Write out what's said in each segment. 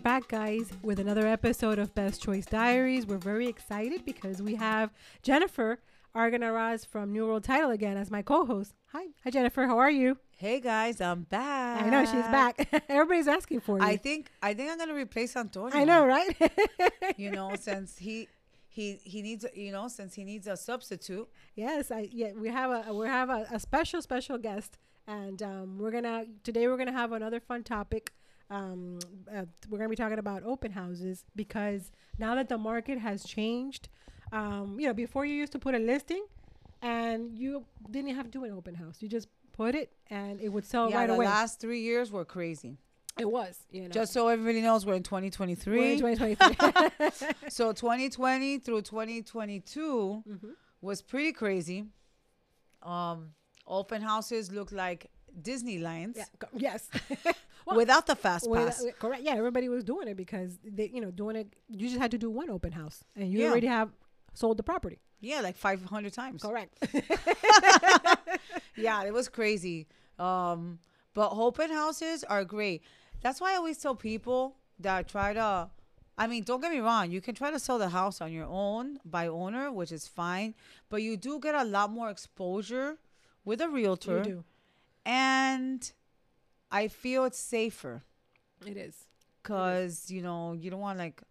back, guys, with another episode of Best Choice Diaries. We're very excited because we have Jennifer Arganaraz from NU World Title again as my co-host. Hi, hi Jennifer. How are you? Hey guys, I'm back. I know she's back. Everybody's asking for you. I think I think I'm gonna replace Antonio. I know, right? you know, since he he he needs you know since he needs a substitute. yes, I yeah. We have a we have a, a special special guest, and um, we're gonna today we're gonna have another fun topic. Um, uh, we're gonna be talking about open houses because now that the market has changed, um, you know, before you used to put a listing, and you didn't have to do an open house. You just put it, and it would sell yeah, right the away. The last three years were crazy. it was, you know, Just so everybody knows, we're in We're in 2023. 2023. so 2020 through 2022 Mhm. was pretty crazy. Um, open houses looked like Disneylands yeah, yes. Well, without the fast Well, pass. uh, correct. Yeah, everybody was doing it because they, you know, doing it. You just had to do one open house, and you Yeah. already have sold the property. yeah, like 500 times. Correct. yeah, it was crazy. Um, but open houses are great. That's why I always tell people that try to. I mean, don't get me wrong. You can try to sell the house on your own by owner, which is fine, but you do get a lot more exposure with a realtor, you do. and I feel it's safer It is. because you know you don't want like.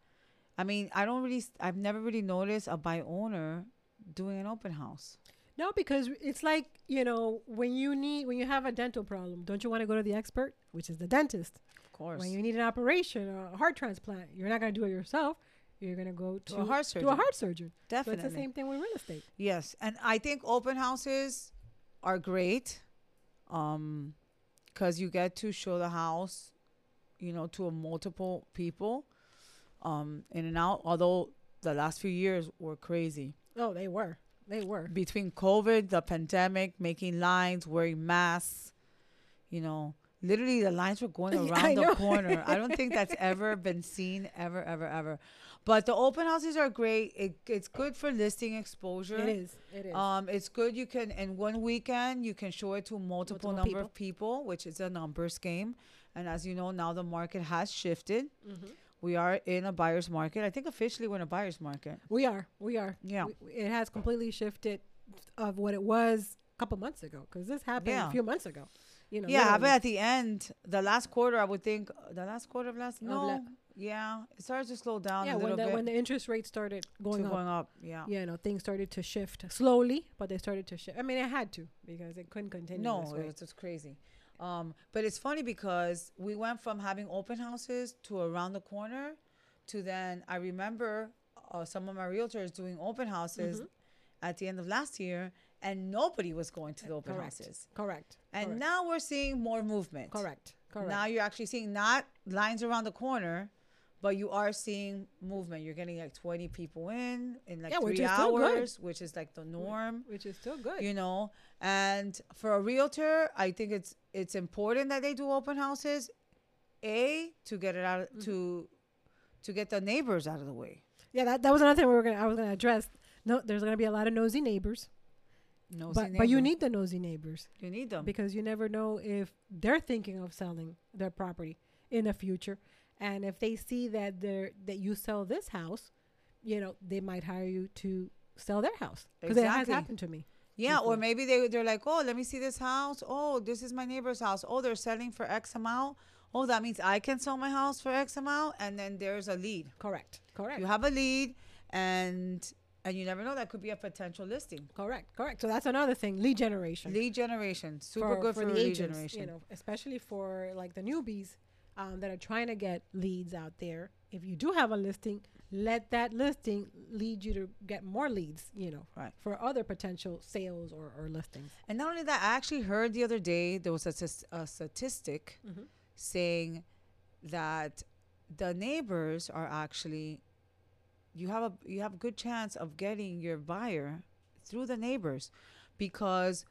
I mean, I don't really. I've never really noticed a by owner doing an open house. No, because it's like you know when you need when you have a dental problem, don't you want to go to the expert, which is the dentist? Of course, When you need an operation or a heart transplant, you're not going to do it yourself. You're going to go to a heart To surgeon. a heart surgeon. So definitely. it's the same thing with real estate. Yes, and I think open houses are great, um, because you get to show the house, you know, to a multiple people, um, in and out. Although the last few years were crazy Oh, they were. They were. between COVID, the pandemic, making lines, wearing masks, you know. Literally, the lines were going around the corner. I don't think that's ever been seen, ever, ever, ever. But the open houses are great. It, it's good for listing exposure. It is. It is. Um, it's good. You can in one weekend you can show it to multiple, Multiple number of people, which is a numbers game. And as you know, now the market has shifted. Mhm. We are in a buyer's market. I think officially we're in a buyer's market. We are. We are. Yeah. We- it has completely shifted of what it was a couple months ago because this happened Yeah. a few months ago. You know. yeah, but at the end, the last quarter, I would think the last quarter of last Of no, la- yeah, it started to slow down yeah, a when little the bit. when the interest rate started going up, going up, yeah. you know, things started to shift slowly, but they started to shift. I mean, it had to because it couldn't continue. No, it was just crazy. Um, but it's funny because we went from having open houses to around the corner to then I remember uh, some of my realtors doing open houses Mhm. at the end of last year and nobody was going to the open correct. houses. Correct. And correct. now we're seeing more movement. correct. Correct. Now you're actually seeing not lines around the corner, but you are seeing movement. You're getting like 20 people in in like Yeah, three hours, which is like the norm which is still good. you know and for a realtor i think it's it's important that they do open houses a to get it out Mm-hmm. to to get the neighbors out of the way yeah, that, that was another thing we were gonna I was gonna address. No, there's gonna be a lot of nosy neighbors, no but but you need the nosy neighbors. you need them. Because you never know if they're thinking of selling their property in the future. And if they see that they're that you sell this house you know they might hire you to sell their house. Because it has happened to me yeah or maybe they, they're like oh let me see this house. Oh this is my neighbor's house. Oh they're selling for x amount. Oh that means i can sell my house for x amount. And then there's a lead. Correct. Correct. You have a lead and and you never know that could be a potential listing. Correct correct. So that's another thing lead generation. Lead generation super good for, the lead agents generation. you know especially for like the newbies um, that are trying to get leads out there. If you do have a listing let that listing lead you to get more leads you know Right. for other potential sales or, or listings. And not only that, I actually heard the other day there was a, a statistic Mhm. saying that the neighbors are actually you have a you have a good chance of getting your buyer through the neighbors because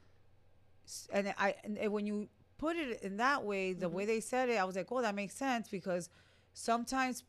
and I and when you put it in that way, the mm-hmm. way they said it, I was like, oh, that makes sense because sometimes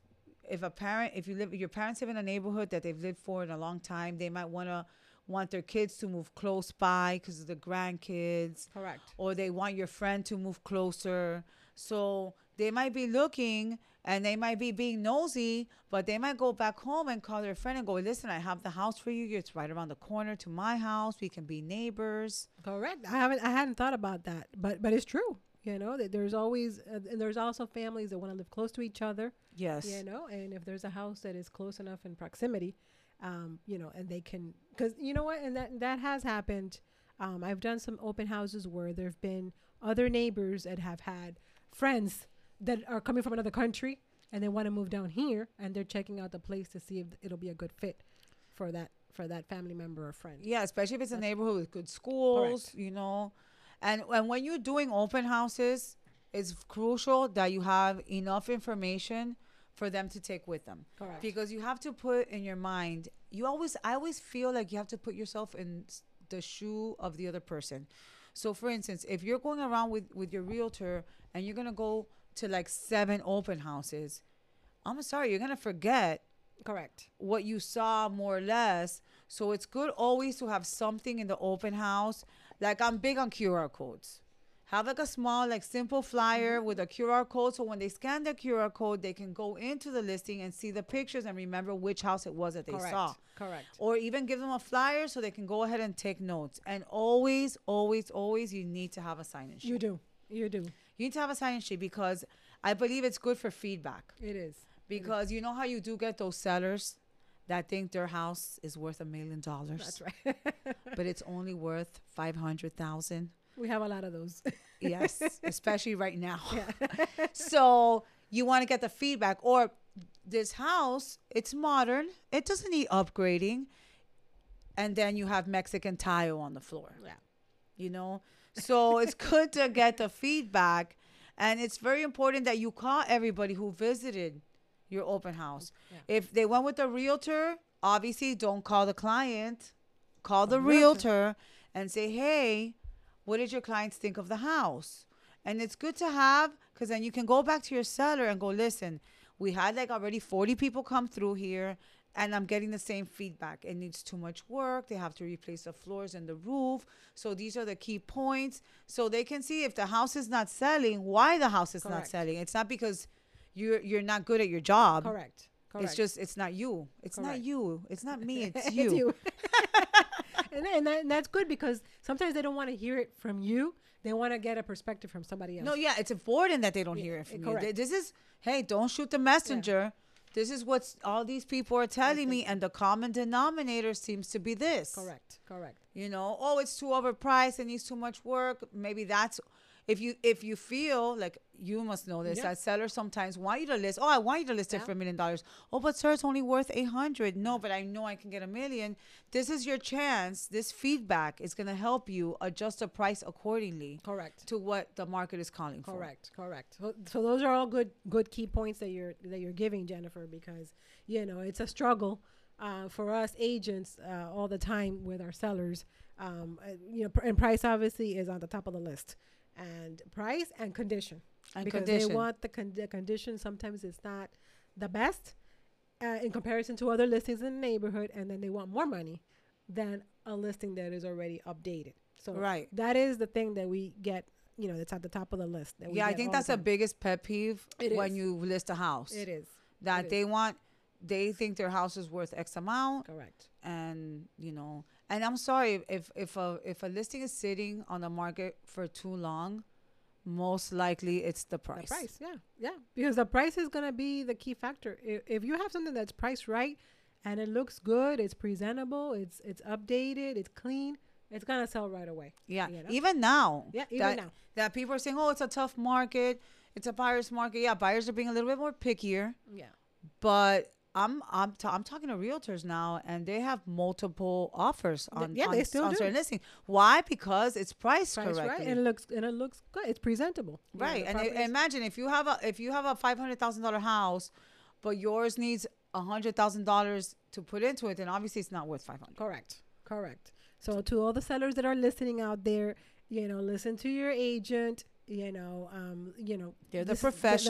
if a parent, if you live, your parents live in a neighborhood that they've lived for in a long time, they might want to want their kids to move close by because of the grandkids Correct. or they want your friend to move closer. So they might be looking and they might be being nosy, but they might go back home and call their friend and go, "Listen, I have the house for you. It's right around the corner to my house. We can be neighbors." Correct. I haven't. I hadn't thought about that, but but it's true. You know that there's always uh, and there's also families that want to live close to each other. Yes. You know, and if there's a house that is close enough in proximity, um, you know, and they can, because you know what, and that that has happened. Um, I've done some open houses where there've been other neighbors that have had friends that are coming from another country and they want to move down here, and they're checking out the place to see if it'll be a good fit for that for that family member or friend. Yeah, especially if it's a neighborhood with good schools, you know. And and when you're doing open houses, it's crucial that you have enough information for them to take with them. Correct. Because you have to put in your mind, you always I always feel like you have to put yourself in the shoe of the other person. So for instance, if you're going around with with your realtor and you're going to go to like seven open houses, I'm sorry, you're to forget Correct. what you saw more or less. So it's good always to have something in the open house. Like I'm big on QR codes. Have like a small, like simple flyer Mm-hmm. with a QR code. So when they scan the QR code, they can go into the listing and see the pictures and remember which house it was that they Correct. saw. Correct. Or even give them a flyer so they can go ahead and take notes. And always, always, always, you need to have a sign in sheet. You do. You do. You need to have a sign sheet because I believe it's good for feedback It is. because you know how you do get those sellers that think their house is worth a million dollars That's right. but it's only worth 500,000 we have a lot of those. yes especially right now yeah. so you want to get the feedback or this house it's modern it doesn't need upgrading and then you have mexican tile on the floor Yeah. you know so it's good to get the feedback and it's very important that you call everybody who visited your open house Yeah. if they went with a realtor obviously don't call the client call the realtor. realtor and say hey what did your clients think of the house and it's good to have because then you can go back to your seller and go listen we had like already 40 people come through here and i'm getting the same feedback it needs too much work they have to replace the floors and the roof so these are the key points so they can see if the house is not selling why the house is not selling it's not because you're you're not good at your job Correct. Correct. it's just it's not you it's not you it's not me it's It's you, and, and, that, and that's good because sometimes they don't want to hear it from you. They want to get a perspective from somebody else. No, yeah, it's important that they don't Yeah, hear it from you. correct. Th- This is, hey, don't shoot the messenger. This is what all these people are telling me, and the common denominator seems to be this. Correct. Correct. You know, oh, it's too overpriced. It needs too much work. Maybe that's if you if you feel like you must know this Yeah. that sellers sometimes want you to list. Oh, I want you to list it for a million dollars. Oh, but sir, it's only worth eight hundred. No, but I know I can get a million. This is your chance. This feedback is gonna help you adjust the price accordingly Correct. to what the market is calling for. Correct. Correct. So, so those are all good good key points that you're that you're giving Jennifer because you know it's a struggle uh, for us agents uh, all the time with our sellers. Um, uh, you know, pr- and price obviously is on the top of the list, and price and condition. And because condition. they want the, con- the condition sometimes it's not the best uh, in comparison to other listings in the neighborhood and then they want more money than a listing that is already updated so Right. that is the thing that we get you know that's at the top of the list that we yeah, I think all the that's the biggest pet peeve It when is. you list a house. it is that it they want they think their house is worth X amount correct and you know and I'm sorry if if a if a listing is sitting on the market for too long, most likely it's the price. the price yeah yeah because the price is going to be the key factor if, if you have something that's priced right and it looks good it's presentable it's it's updated it's clean it's going to sell right away Yeah. You know? Even now. yeah even that, now that people are saying, Oh, it's a tough market, it's a buyer's market. Yeah, buyers are being a little bit more pickier. yeah But I'm I'm ta- I'm talking to realtors now, and they have multiple offers on yeah, on, they still on do. certain listing. Why? Because it's priced price correctly. right and it looks and it looks good it's presentable Right, and i- property is- imagine if you have a if you have a five hundred thousand dollar house, but yours needs a hundred thousand dollars to put into it, then obviously it's not worth five hundred. correct correct so to all the sellers that are listening out there you know listen to your agent you know um you know They're the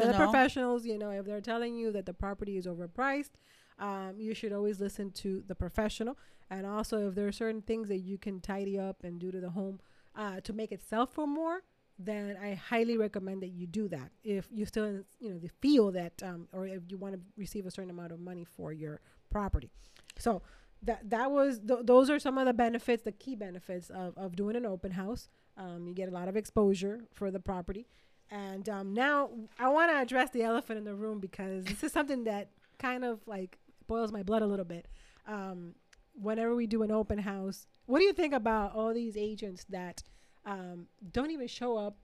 They're the professionals you know if they're telling you that the property is overpriced um, you should always listen to the professional and also if there are certain things that you can tidy up and do to the home uh, to make it sell for more then I highly recommend that you do that. If you still, you know, feel that, um, or if you want to receive a certain amount of money for your property. So that that was th- those are some of the benefits, the key benefits of of doing an open house. Um, you get a lot of exposure for the property. And um, now I want to address the elephant in the room because this is something that kind of like boils my blood a little bit. Um, whenever we do an open house, what do you think about all these agents that um, don't even show up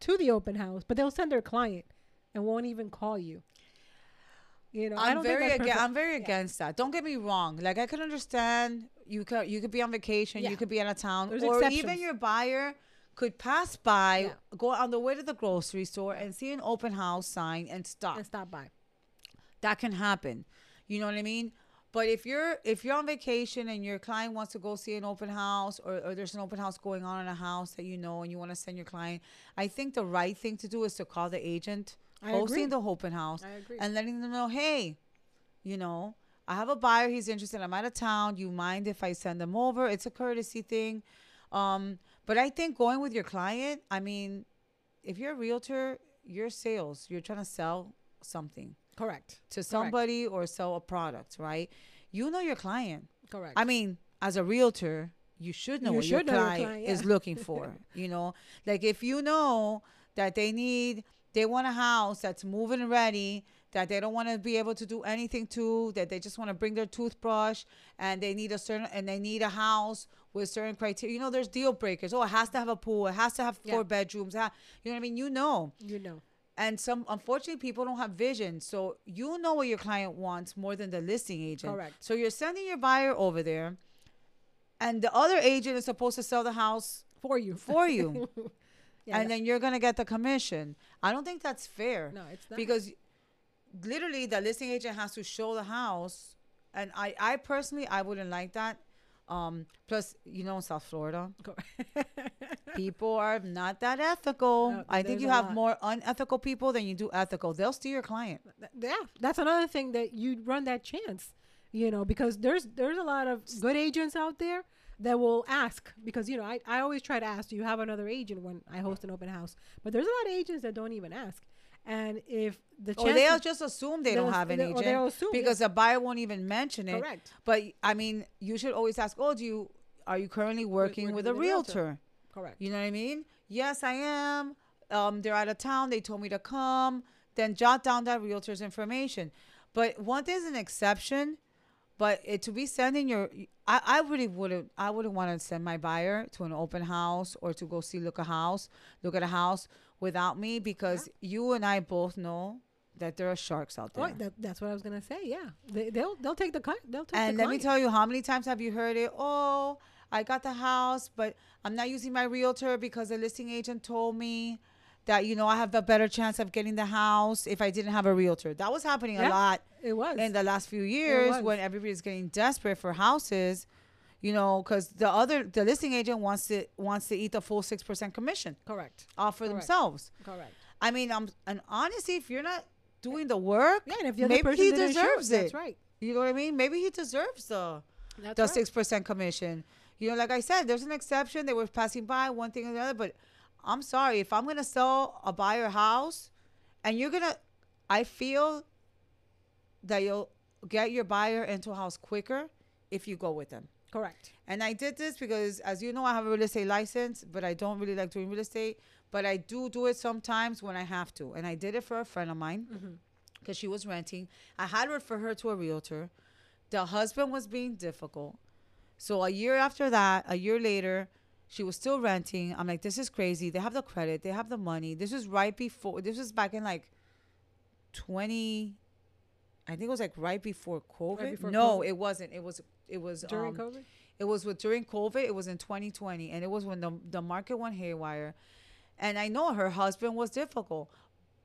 to the open house, but they'll send their client and won't even call you? You know, I I'm don't very that's aga- I'm very against that. Don't get me wrong. Like I can understand you could you could be on vacation, Yeah. you could be out of town, There's or even your buyer could pass by, Yeah. go on the way to the grocery store and see an open house sign and stop. and stop by. that can happen. You know what I mean? But if you're if you're on vacation and your client wants to go see an open house or, or there's an open house going on in a house that you know and you want to send your client, I think the right thing to do is to call the agent I hosting agree. the open house and letting them know, hey, you know, I have a buyer. He's interested. I'm out of town. You mind if I send them over? It's a courtesy thing. Um, but I think going with your client, I mean, if you're a realtor, you're sales. You're trying to sell something Correct. to somebody or sell a product, right? You know your client. Correct. I mean, as a realtor, you should know You what your should know your client, client, is yeah. looking for. you know, like if you know that they need, they want a house that's moving and ready, that they don't want to be able to do anything to, that they just want to bring their toothbrush and they need a certain, and they need a house with certain criteria. You know, there's deal breakers. Oh, it has to have a pool. It has to have four Yeah. bedrooms. You know what I mean? You know you know. and some unfortunately people don't have vision so you know what your client wants more than the listing agent Correct. so you're sending your buyer over there and the other agent is supposed to sell the house For you. for you Yeah, and then you're gonna get the commission i don't think that's fair no, it's not. because literally the listing agent has to show the house and i i personally i wouldn't like that um plus you know in south florida people are not that ethical. No, i think you have lot. more unethical people than you do ethical. They'll steal your client. Yeah, that's another thing that you run that chance, you know, because there's there's a lot of good agents out there that will ask because you know I, I always try to ask do you have another agent when I host an open house? But there's a lot of agents that don't even ask and if the or they'll just assume they don't have an they- agent yeah. because the buyer won't even mention it correct but i mean you should always ask oh do you are you currently working working with a with a realtor. realtor correct You know what I mean? Yes, I am. Um, they're out of town. They told me to come. Then jot down that realtor's information. But one thing's an exception. But it, to be sending your, I, I really wouldn't, I wouldn't want to send my buyer to an open house or to go see look a house, look at a house without me because you and I both know that there are sharks out there. oh, that, that's what I was gonna say yeah they, they'll they'll take the cut they'll take And the let me tell you, how many times have you heard it? Oh, I got the house, but I'm not using my realtor because the listing agent told me that, you know, I have a better chance of getting the house if I didn't have a realtor. That was happening Yeah, a lot it was in the last few years when everybody's getting desperate for houses, you know, because the other, the listing agent wants to, wants to eat the full 6% commission correct off for Correct. themselves. correct I mean, I'm, and honestly, if you're not doing the work, yeah and if the maybe he show, deserves it. that's right You know what I mean? Maybe he deserves the that's the right. six percent commission. You know, like I said, there's an exception. They were passing by one thing or the other, but I'm sorry if I'm gonna sell a buyer house, and you're gonna, I feel that you'll get your buyer into a house quicker if you go with them. Correct And I did this because, as you know, I have a real estate license, but I don't really like doing real estate. But I do do it sometimes when I have to. And I did it for a friend of mine mm-hmm. because she was renting. I had to refer her to a realtor. The husband was being difficult. So a year after that, a year later, she was still renting. I'm like, this is crazy. They have the credit, they have the money. This was right before, this was back in like 20, I think it was like right before COVID. before no, COVID? it wasn't. It was, it was during um, COVID it was with during COVID. It was in 2020, and it was when the the market went haywire. And I know her husband was difficult,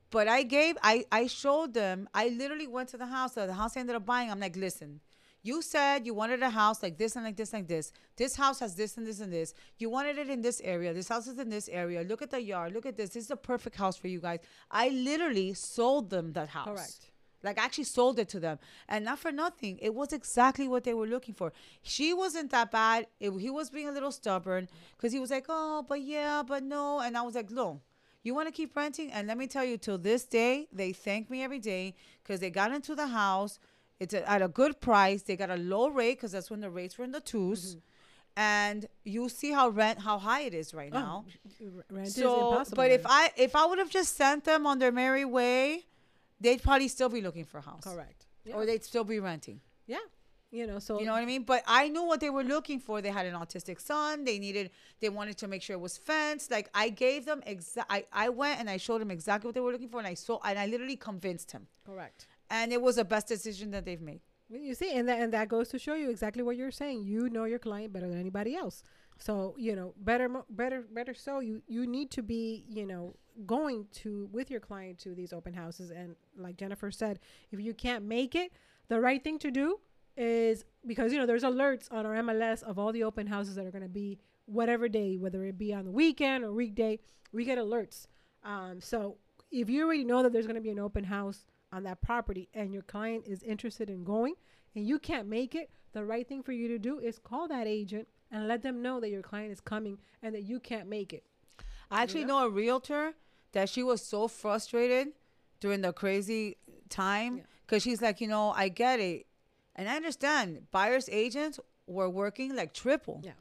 but I gave I I showed them. I literally went to the house. The house I ended up buying. I'm like, listen. You said you wanted a house like this and like this and like this. This house has this and this and this. You wanted it in this area. This house is in this area. Look at the yard. Look at this. This is the perfect house for you guys. I literally sold them that house. correct Like I actually sold it to them, and not for nothing. It was exactly what they were looking for. She wasn't that bad. It, he was being a little stubborn because he was like, "Oh, but yeah, but no," and I was like, "No." You want to keep renting? And let me tell you, till this day, they thank me every day because they got into the house. It's a, at a good price. They got a low rate because that's when the rates were in the 2s mm-hmm. And you see how rent how high it is right oh, now. Oh, r- rent is So, impossible. but if? I if I would have just sent them on their merry way, they'd probably still be looking for a house, correct, yeah. or they'd still be renting. yeah, you know, so You know what I mean? But I knew what they were looking for. They had an autistic son. They needed. They wanted to make sure it was fenced. Like I gave them exact. I, I went and I showed them exactly what they were looking for, and I saw and I literally convinced him. correct. And it was the best decision that they've made. You see, and that and that goes to show you exactly what you're saying. You know your client better than anybody else. So you know better, better, better. So you you need to be you know going to with your client to these open houses. And like Jennifer said, if you can't make it, the right thing to do is because you know there's alerts on our MLS of all the open houses that are going to be whatever day, whether it be on the weekend or weekday. We get alerts. Um, so if you already know that there's going to be an open house on that property and your client is interested in going and you can't make it, the right thing for you to do is call that agent and let them know that your client is coming and that you can't make it. I actually know a realtor that she was so frustrated during the crazy time Yeah. because she's like, you know, I get it. And I understand buyers agents were working like triple. Yeah.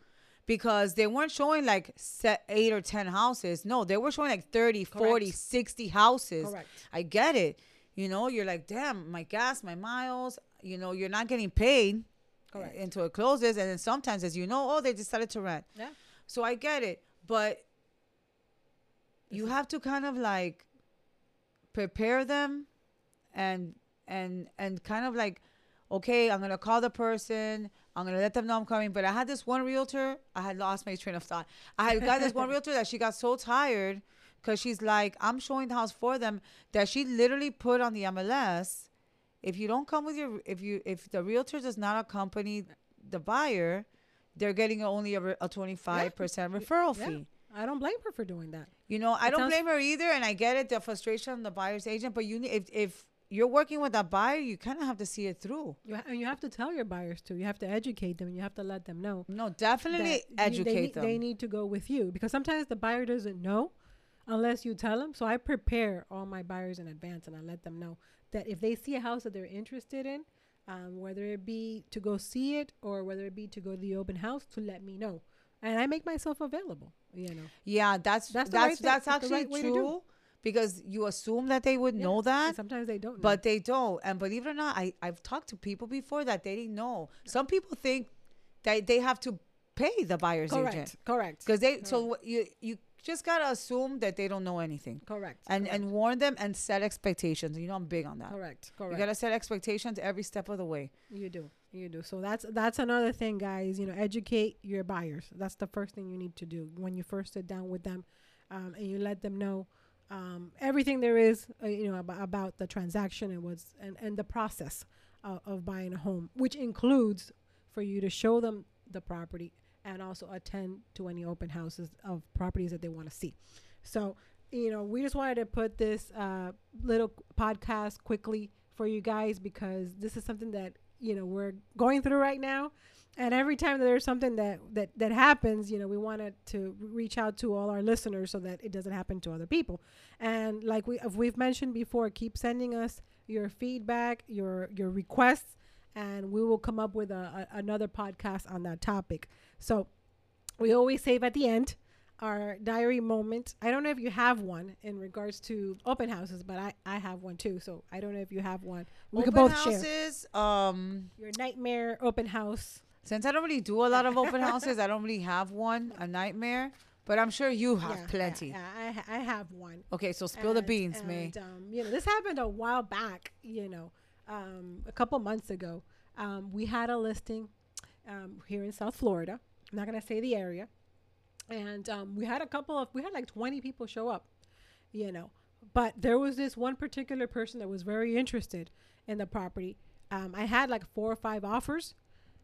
Because they weren't showing like set eight or 10 houses. No, they were showing like 30, 40, 60 houses. Correct. I get it. You know, you're like, damn, my gas, my miles, you know, you're not getting paid Correct. until it closes. And then sometimes, as you know, oh, they decided to rent. Yeah. So I get it, but you have to kind of like prepare them and and and kind of like okay, I'm gonna call the person. I'm gonna let them know I'm coming. But I had this one realtor. I had lost my train of thought. I had got this one realtor that she got so tired because she's like, I'm showing the house for them that she literally put on the MLS. If you don't come with your, if you, if the realtor does not accompany the buyer, they're getting only a, a 25% referral Yeah. fee. I don't blame her for doing that. You know, I It don't blame her either, and I get it, the frustration of the buyer's agent. But you, need, if if you're working with a buyer, you kind of have to see it through. You ha- and you have to tell your buyers too. You have to educate them. and You have to let them know. No, definitely they, educate need, them. they need to go with you because sometimes the buyer doesn't know unless you tell them. So I prepare all my buyers in advance and I let them know that if they see a house that they're interested in, um, whether it be to go see it or whether it be to go to the open house, to let me know, and I make myself available. You know, yeah, that's That's that's right that's, that's actually right way to do. true because you assume that they would Yeah, know that, sometimes they don't. know. but they don't. And believe it or not, I I've talked to people before that they didn't know. Some people think that they have to pay the buyer's correct, agent correct, because they. So you you just gotta assume that they don't know anything. correct, And correct, and warn them and set expectations. You know I'm big on that. correct, Correct. You gotta set expectations every step of the way. You do. You do. So that's that's another thing, guys. You know, educate your buyers. That's the first thing you need to do when you first sit down with them, um, and you let them know um, everything there is, uh, you know, about, about the transaction and what's and and the process of, of buying a home, which includes for you to show them the property and also attend to any open houses of properties that they want to see. So, you know, we just wanted to put this uh, little podcast quickly for you guys because this is something that you know we're going through right now. And every time that there's something that that that happens you know we wanted to reach out to all our listeners so that it doesn't happen to other people. And like we we've mentioned before keep sending us your feedback your your requests and we will come up with a, a another podcast on that topic. So we always save at the end our diary moment. I don't know if you have one in regards to open houses, but I, I have one too. So I don't know if you have one. We could open both share houses. Um, your nightmare open house. since I don't really do a lot of open houses, I don't really have one. A nightmare, but I'm sure you have Yeah, plenty. Yeah, yeah, I, I have one. Okay, so spill the And- beans, May. and, Um, you know, this happened a while back. You know, um, a couple months ago. Um, we had a listing um, here in South Florida. I'm not gonna say the area, and um, we had a couple of we had like 20 people show up. You know, but there was this one particular person that was very interested in the property. Um, I had like four or five offers,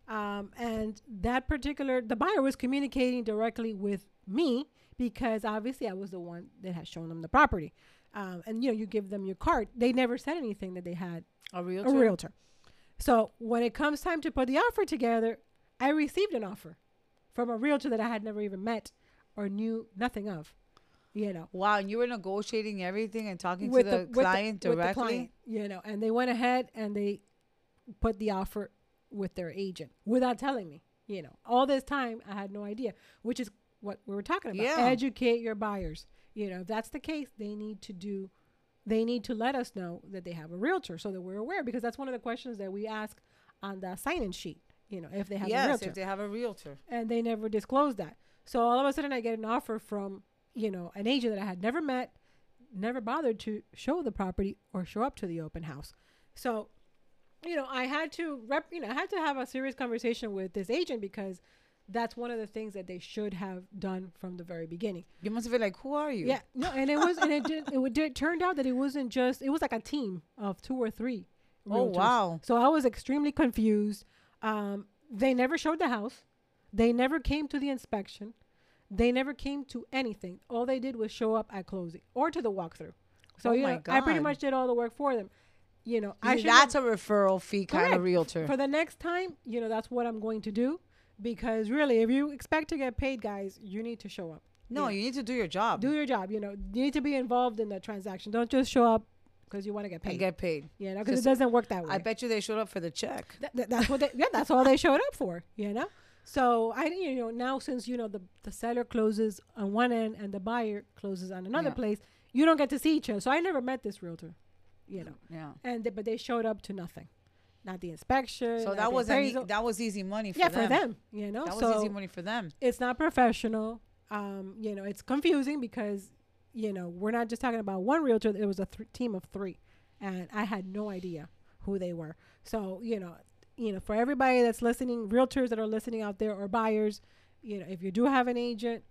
um, and that particular the buyer was communicating directly with me because obviously I was the one that had shown them the property. Um, and you know, you give them your card. They never said anything that they had A realtor. a realtor. So when it comes time to put the offer together, I received an offer from a realtor that I had never even met or knew nothing of. You know, Wow, and you were negotiating everything and talking with to the, the, client the directly. client, you know, and they went ahead and they put the offer with their agent without telling me. You know, all this time I had no idea, which is what we were talking about. Yeah. Educate your buyers. You know, if that's the case, they need to do, they need to let us know that they have a realtor so that we're aware because that's one of the questions that we ask on the sign-in sheet. You know, if they have a yes, realtor if they have a realtor. and they never disclose that. So all of a sudden, I get an offer from you know an agent that I had never met, never bothered to show the property or show up to the open house. So, you know, I had to rep, you know, I had to have a serious conversation with this agent because that's one of the things that they should have done from the very beginning. You must have been like, who are you? Yeah, no, and it was, and it did, it would, it turned out that it wasn't just, it was like a team of two or three. Oh wow. So I was extremely confused. Um, they never showed the house. They never came to the inspection. They never came to anything. All they did was show up at closing or to the walkthrough. So Oh you know, I pretty much did all the work for them. You know, I should that's a referral fee kind Correct. of realtor. for the next time. You know, that's what I'm going to do because really, if you expect to get paid, guys, you need to show up. no, Yeah. you need to do your job Do your job. You know, you need to be involved in the transaction. Don't just show up because you want to get paid. and get paid. you know, because it doesn't work that way. I bet you they showed up for the check. Th- th- that's what they yeah that's all they showed up for you know so i you know now since you know the the seller closes on one end and the buyer closes on another Yeah. place you don't get to see each other so i never met this realtor you know Yeah. and th- but they showed up to nothing not the inspection So that was e- that was easy money for them. yeah them. for them you know That was so easy money for them. it's not professional um you know it's confusing because you know we're not just talking about one realtor it was a th- team of three and i had no idea who they were so you know you know for everybody that's listening realtors that are listening out there or buyers you know if you do have an agent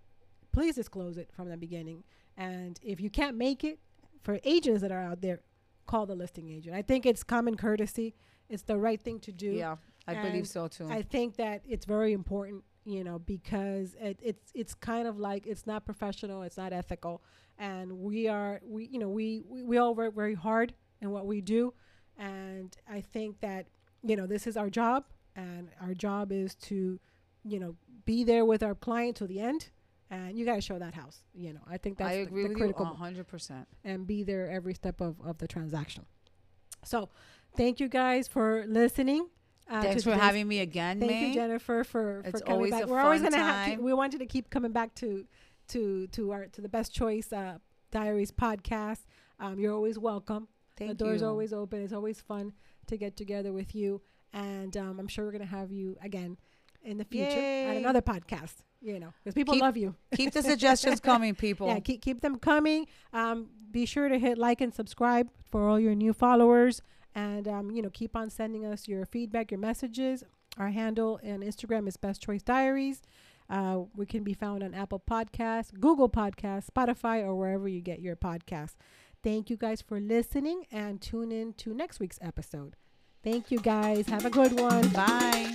please disclose it from the beginning. And if you can't make it for agents that are out there call the listing agent. I think it's common courtesy. It's the right thing to do. Yeah, I And believe so too. I think that it's very important, you know, because it, it's it's kind of like it's not professional, it's not ethical, and we are we you know we we, we all work very hard in what we do, and I think that you know this is our job, and our job is to, you know, be there with our client to the end, and you got to show that house. You know, I think that's I the, agree the with you critical hundred percent. and be there every step of, of the transaction. So, thank you guys for listening. Uh, Thanks for having me again, man. Thank May. you, Jennifer, for, for It's coming always back. We're always gonna have. time. We wanted to keep coming back to to to our to the best choice uh, diaries podcast. Um, you're always welcome. Thank the door's you. always open. It's always fun to get together with you, and um, I'm sure we're gonna have you again in the future at another podcast. You know, because people Keep- love you. Keep the suggestions coming, people. Yeah, keep keep them coming. Um, be sure to hit like and subscribe for all your new followers, and um, you know, keep on sending us your feedback, your messages. Our handle on Instagram is Best Choice Diaries. Uh, we can be found on Apple Podcasts, Google Podcasts, Spotify, or wherever you get your podcasts. Thank you guys for listening, and tune in to next week's episode. Thank you guys. Have a good one. Bye.